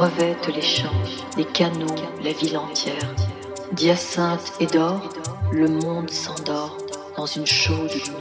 Revêtent les champs, les canaux, la ville entière. D'hyacinthe et d'or, le monde s'endort dans une chaude lumière.